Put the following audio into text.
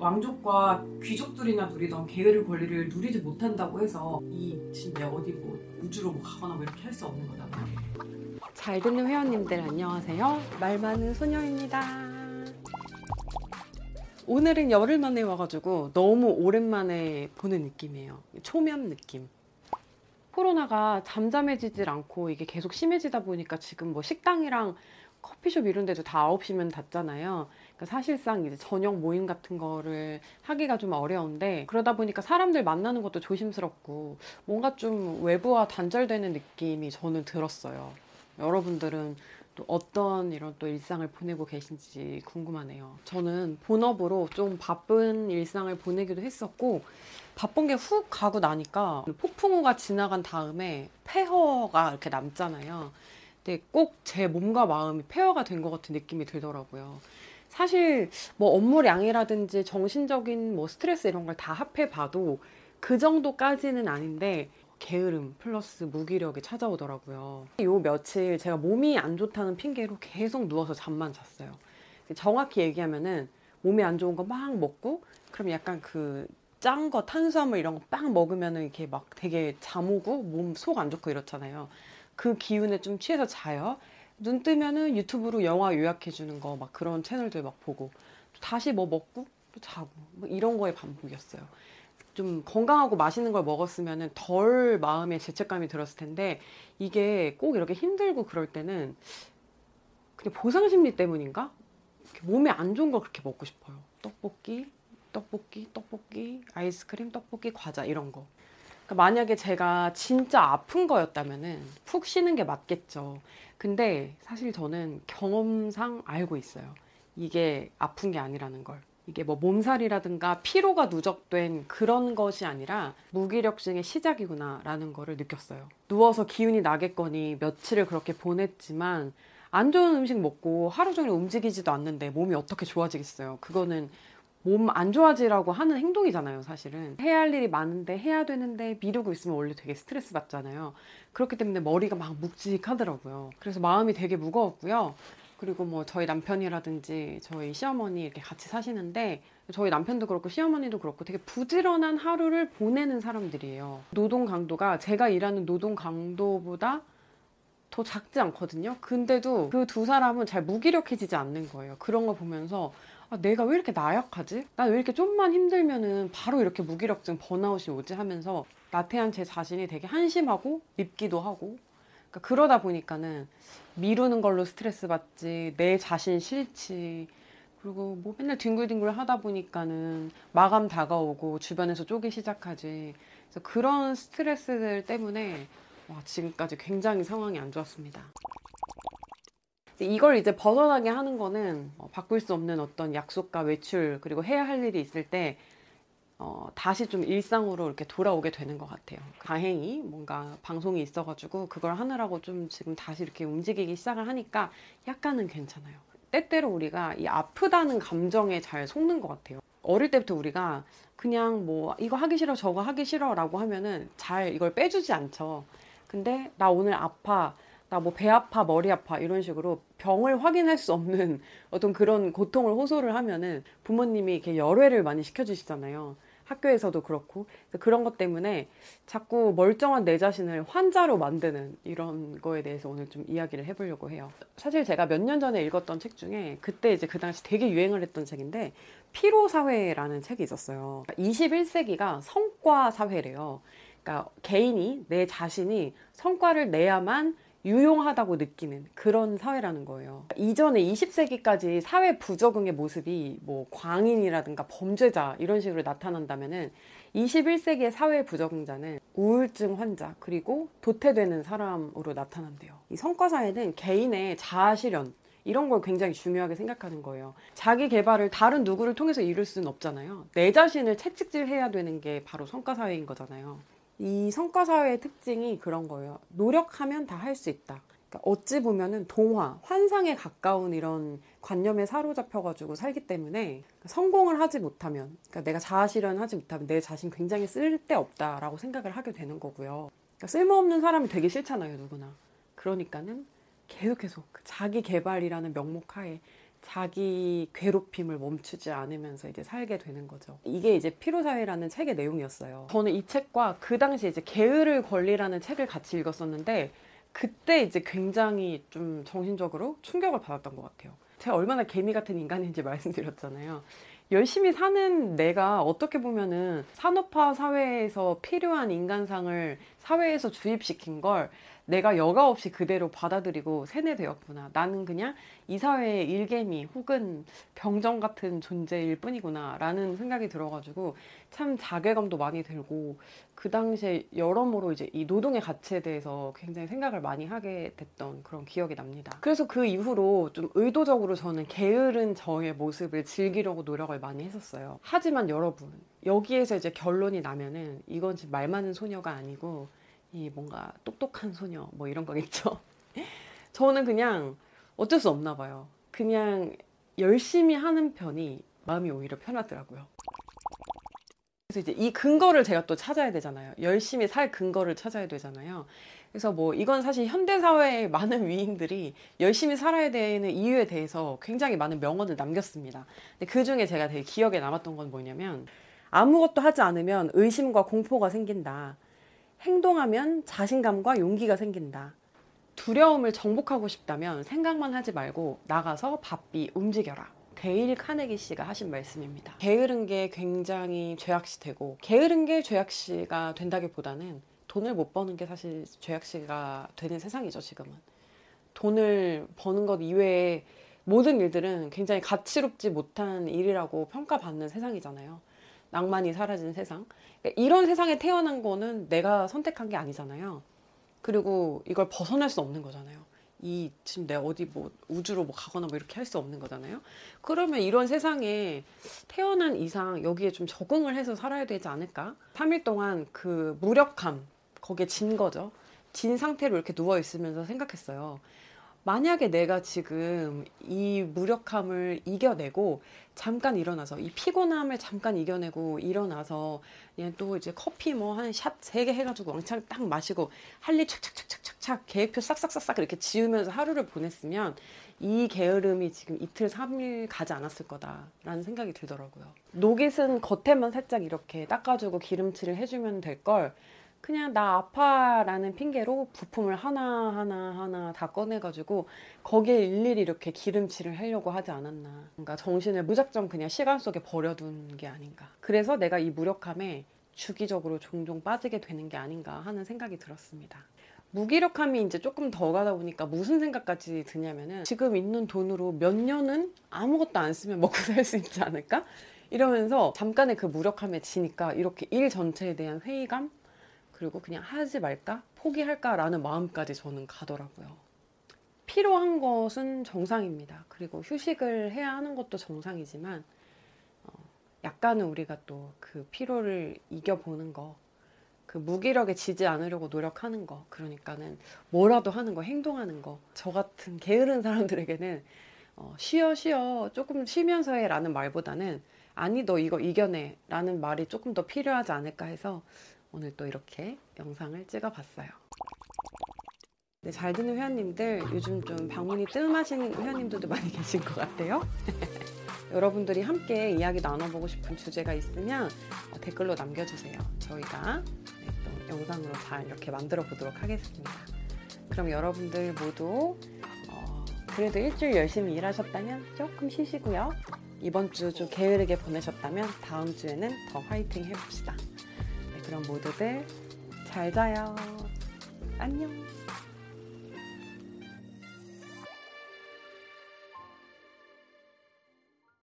왕족과 귀족들이나 누리던 게으를 권리를 누리지 못한다고 해서 이 진짜 어디 뭐 우주로 뭐 가거나 뭐 이렇게 할 수 없는 거잖아요. 잘 듣는 회원님들 안녕하세요. 말 많은 소녀입니다. 오늘은 열흘 만에 와가지고 너무 오랜만에 보는 느낌이에요. 초면 느낌. 코로나가 잠잠해지질 않고 이게 계속 심해지다 보니까 지금 뭐 식당이랑 커피숍 이런 데도 다 9시면 닫잖아요. 그러니까 사실상 이제 저녁 모임 같은 거를 하기가 좀 어려운데 그러다 보니까 사람들 만나는 것도 조심스럽고 뭔가 좀 외부와 단절되는 느낌이 저는 들었어요. 여러분들은 또 어떤 이런 또 일상을 보내고 계신지 궁금하네요. 저는 본업으로 좀 바쁜 일상을 보내기도 했었고 바쁜 게 훅 가고 나니까 폭풍우가 지나간 다음에 폐허가 이렇게 남잖아요. 근데 꼭 제 몸과 마음이 폐허가 된 것 같은 느낌이 들더라고요. 사실 뭐 업무량이라든지 정신적인 뭐 스트레스 이런 걸 다 합해 봐도 그 정도까지는 아닌데 게으름 플러스 무기력이 찾아오더라고요. 요 며칠 제가 몸이 안 좋다는 핑계로 계속 누워서 잠만 잤어요. 정확히 얘기하면은 몸이 안 좋은 거 막 먹고 그럼 약간 그 짠 거 탄수화물 이런 거 빵 먹으면은 이렇게 막 되게 잠 오고 몸 속 안 좋고 이렇잖아요. 그 기운에 좀 취해서 자요. 눈 뜨면은 유튜브로 영화 요약해 주는 거 막 그런 채널들 막 보고 다시 뭐 먹고 또 자고 뭐 이런 거에 반복이었어요. 좀 건강하고 맛있는 걸 먹었으면 덜 마음에 죄책감이 들었을 텐데 이게 꼭 이렇게 힘들고 그럴 때는 그냥 보상 심리 때문인가? 몸에 안 좋은 걸 그렇게 먹고 싶어요. 떡볶이, 떡볶이, 떡볶이, 아이스크림, 떡볶이, 과자 이런 거. 그러니까 만약에 제가 진짜 아픈 거였다면은 푹 쉬는 게 맞겠죠. 근데 사실 저는 경험상 알고 있어요. 이게 아픈 게 아니라는 걸. 이게 뭐 몸살이라든가 피로가 누적된 그런 것이 아니라 무기력증의 시작이구나라는 거를 느꼈어요. 누워서 기운이 나겠거니 며칠을 그렇게 보냈지만 안 좋은 음식 먹고 하루 종일 움직이지도 않는데 몸이 어떻게 좋아지겠어요. 그거는 몸 안 좋아지라고 하는 행동이잖아요, 사실은. 해야 할 일이 많은데 해야 되는데 미루고 있으면 원래 되게 스트레스 받잖아요. 그렇기 때문에 머리가 막 묵직하더라고요. 그래서 마음이 되게 무거웠고요. 그리고 뭐 저희 남편이라든지 저희 시어머니 이렇게 같이 사시는데 저희 남편도 그렇고 시어머니도 그렇고 되게 부지런한 하루를 보내는 사람들이에요. 노동 강도가 제가 일하는 노동 강도보다 더 작지 않거든요. 근데도 그 두 사람은 잘 무기력해지지 않는 거예요. 그런 걸 보면서 아, 내가 왜 이렇게 나약하지? 난 왜 이렇게 좀만 힘들면은 바로 이렇게 무기력증 번아웃이 오지 하면서 나태한 제 자신이 되게 한심하고 밉기도 하고 그러니까 그러다 보니까는 미루는 걸로 스트레스 받지 내 자신 싫지 그리고 뭐 맨날 뒹굴뒹굴 하다 보니까는 마감 다가오고 주변에서 쪼기 시작하지 그래서 그런 스트레스들 때문에 와, 지금까지 굉장히 상황이 안 좋았습니다. 이걸 이제 벗어나게 하는 거는 어, 바꿀 수 없는 어떤 약속과 외출 그리고 해야 할 일이 있을 때 어, 다시 좀 일상으로 이렇게 돌아오게 되는 것 같아요. 다행히 뭔가 방송이 있어가지고 그걸 하느라고 좀 지금 다시 이렇게 움직이기 시작을 하니까 약간은 괜찮아요. 때때로 우리가 이 아프다는 감정에 잘 속는 것 같아요. 어릴 때부터 우리가 그냥 뭐 이거 하기 싫어 저거 하기 싫어 라고 하면은 잘 이걸 빼주지 않죠. 근데 나 오늘 아파 나 뭐 배 아파 머리 아파 이런 식으로 병을 확인할 수 없는 어떤 그런 고통을 호소를 하면은 부모님이 이렇게 열외를 많이 시켜주시잖아요. 학교에서도 그렇고 그런 것 때문에 자꾸 멀쩡한 내 자신을 환자로 만드는 이런 거에 대해서 오늘 좀 이야기를 해보려고 해요. 사실 제가 몇 년 전에 읽었던 책 중에 그때 이제 그 당시 되게 유행을 했던 책인데 피로 사회라는 책이 있었어요. 21세기가 성과 사회래요. 그러니까 개인이 내 자신이 성과를 내야만 유용하다고 느끼는 그런 사회라는 거예요. 이전에 20세기까지 사회 부적응의 모습이 뭐 광인이라든가 범죄자 이런 식으로 나타난다면은 21세기의 사회 부적응자는 우울증 환자 그리고 도태되는 사람으로 나타난대요. 이 성과사회는 개인의 자아 실현 이런 걸 굉장히 중요하게 생각하는 거예요. 자기 개발을 다른 누구를 통해서 이룰 수는 없잖아요. 내 자신을 채찍질해야 되는 게 바로 성과사회인 거잖아요. 이 성과사회의 특징이 그런 거예요. 노력하면 다 할 수 있다. 그러니까 어찌 보면은 동화, 환상에 가까운 이런 관념에 사로잡혀가지고 살기 때문에 성공을 하지 못하면, 그러니까 내가 자아 실현하지 못하면 내 자신 굉장히 쓸데없다라고 생각을 하게 되는 거고요. 그러니까 쓸모없는 사람이 되게 싫잖아요, 누구나. 그러니까는 계속 계속 그 자기 개발이라는 명목 하에 자기 괴롭힘을 멈추지 않으면서 이제 살게 되는 거죠. 이게 이제 피로사회라는 책의 내용이었어요. 저는 이 책과 그 당시에 이제 게으를 권리라는 책을 같이 읽었었는데 그때 이제 굉장히 좀 정신적으로 충격을 받았던 것 같아요. 제가 얼마나 개미 같은 인간인지 말씀드렸잖아요. 열심히 사는 내가 어떻게 보면은 산업화 사회에서 필요한 인간상을 사회에서 주입시킨 걸 내가 여과 없이 그대로 받아들이고 세뇌되었구나. 나는 그냥 이 사회의 일개미 혹은 병정 같은 존재일 뿐이구나. 라는 생각이 들어가지고 참 자괴감도 많이 들고 그 당시에 여러모로 이제 이 노동의 가치에 대해서 굉장히 생각을 많이 하게 됐던 그런 기억이 납니다. 그래서 그 이후로 좀 의도적으로 저는 게으른 저의 모습을 즐기려고 노력을 많이 했었어요. 하지만 여러분, 여기에서 이제 결론이 나면은 이건 지금 말 많은 소녀가 아니고 이 뭔가 똑똑한 소녀 뭐 이런 거겠죠. 저는 그냥 어쩔 수 없나 봐요. 그냥 열심히 하는 편이 마음이 오히려 편하더라고요. 그래서 이제 이 근거를 제가 또 찾아야 되잖아요. 열심히 살 근거를 찾아야 되잖아요. 그래서 뭐 이건 사실 현대 사회의 많은 위인들이 열심히 살아야 되는 이유에 대해서 굉장히 많은 명언을 남겼습니다. 근데 그 중에 제가 되게 기억에 남았던 건 뭐냐면 아무것도 하지 않으면 의심과 공포가 생긴다. 행동하면 자신감과 용기가 생긴다. 두려움을 정복하고 싶다면 생각만 하지 말고 나가서 바삐 움직여라. 데일 카네기 씨가 하신 말씀입니다. 게으른 게 굉장히 죄악시 되고 게으른 게 죄악시가 된다기보다는 돈을 못 버는 게 사실 죄악시가 되는 세상이죠 지금은. 돈을 버는 것 이외에 모든 일들은 굉장히 가치롭지 못한 일이라고 평가받는 세상이잖아요. 낭만이 사라진 세상. 그러니까 이런 세상에 태어난 거는 내가 선택한 게 아니잖아요. 그리고 이걸 벗어날 수 없는 거잖아요. 이 지금 내가 어디 뭐 우주로 뭐 가거나 뭐 이렇게 할 수 없는 거잖아요. 그러면 이런 세상에 태어난 이상 여기에 좀 적응을 해서 살아야 되지 않을까? 3일 동안 그 무력함 거기에 진 거죠. 진 상태로 이렇게 누워 있으면서 생각했어요. 만약에 내가 지금 이 무력함을 이겨내고 잠깐 일어나서 이 피곤함을 잠깐 이겨내고 일어나서 그냥 또 이제 커피 뭐 한 샷 세 개 해가지고 왕창 딱 마시고 할 일 착착착착착착 계획표 싹싹싹싹 이렇게 지우면서 하루를 보냈으면 이 게으름이 지금 이틀 삼일 가지 않았을 거다라는 생각이 들더라고요. 녹잇은 겉에만 살짝 이렇게 닦아주고 기름칠을 해주면 될걸 그냥 나 아파라는 핑계로 부품을 하나하나 하나 다 꺼내가지고 거기에 일일이 이렇게 기름칠을 하려고 하지 않았나. 그러니까 정신을 무작정 그냥 시간 속에 버려둔 게 아닌가. 그래서 내가 이 무력함에 주기적으로 종종 빠지게 되는 게 아닌가 하는 생각이 들었습니다. 무기력함이 이제 조금 더 가다 보니까 무슨 생각까지 드냐면은 지금 있는 돈으로 몇 년은 아무것도 안 쓰면 먹고 살 수 있지 않을까? 이러면서 잠깐의 그 무력함에 지니까 이렇게 일 전체에 대한 회의감, 그리고 그냥 하지 말까? 포기할까라는 마음까지 저는 가더라고요. 필요한 것은 정상입니다. 그리고 휴식을 해야 하는 것도 정상이지만, 어, 약간은 우리가 또 그 피로를 이겨보는 거, 그 무기력에 지지 않으려고 노력하는 거, 그러니까는 뭐라도 하는 거, 행동하는 거, 저 같은 게으른 사람들에게는 어, 쉬어, 쉬어, 조금 쉬면서 해 라는 말보다는 아니, 너 이거 이겨내 라는 말이 조금 더 필요하지 않을까 해서 오늘 또 이렇게 영상을 찍어봤어요. 네, 잘 듣는 회원님들 요즘 좀 방문이 뜸하신 회원님들도 많이 계신 것 같아요. 여러분들이 함께 이야기 나눠보고 싶은 주제가 있으면 어, 댓글로 남겨주세요. 저희가 네, 또 영상으로 잘 이렇게 만들어 보도록 하겠습니다. 그럼 여러분들 모두 어, 그래도 일주일 열심히 일하셨다면 조금 쉬시고요. 이번 주 좀 게으르게 보내셨다면 다음 주에는 더 화이팅 해봅시다. 그럼 모두들 잘 자요. 안녕.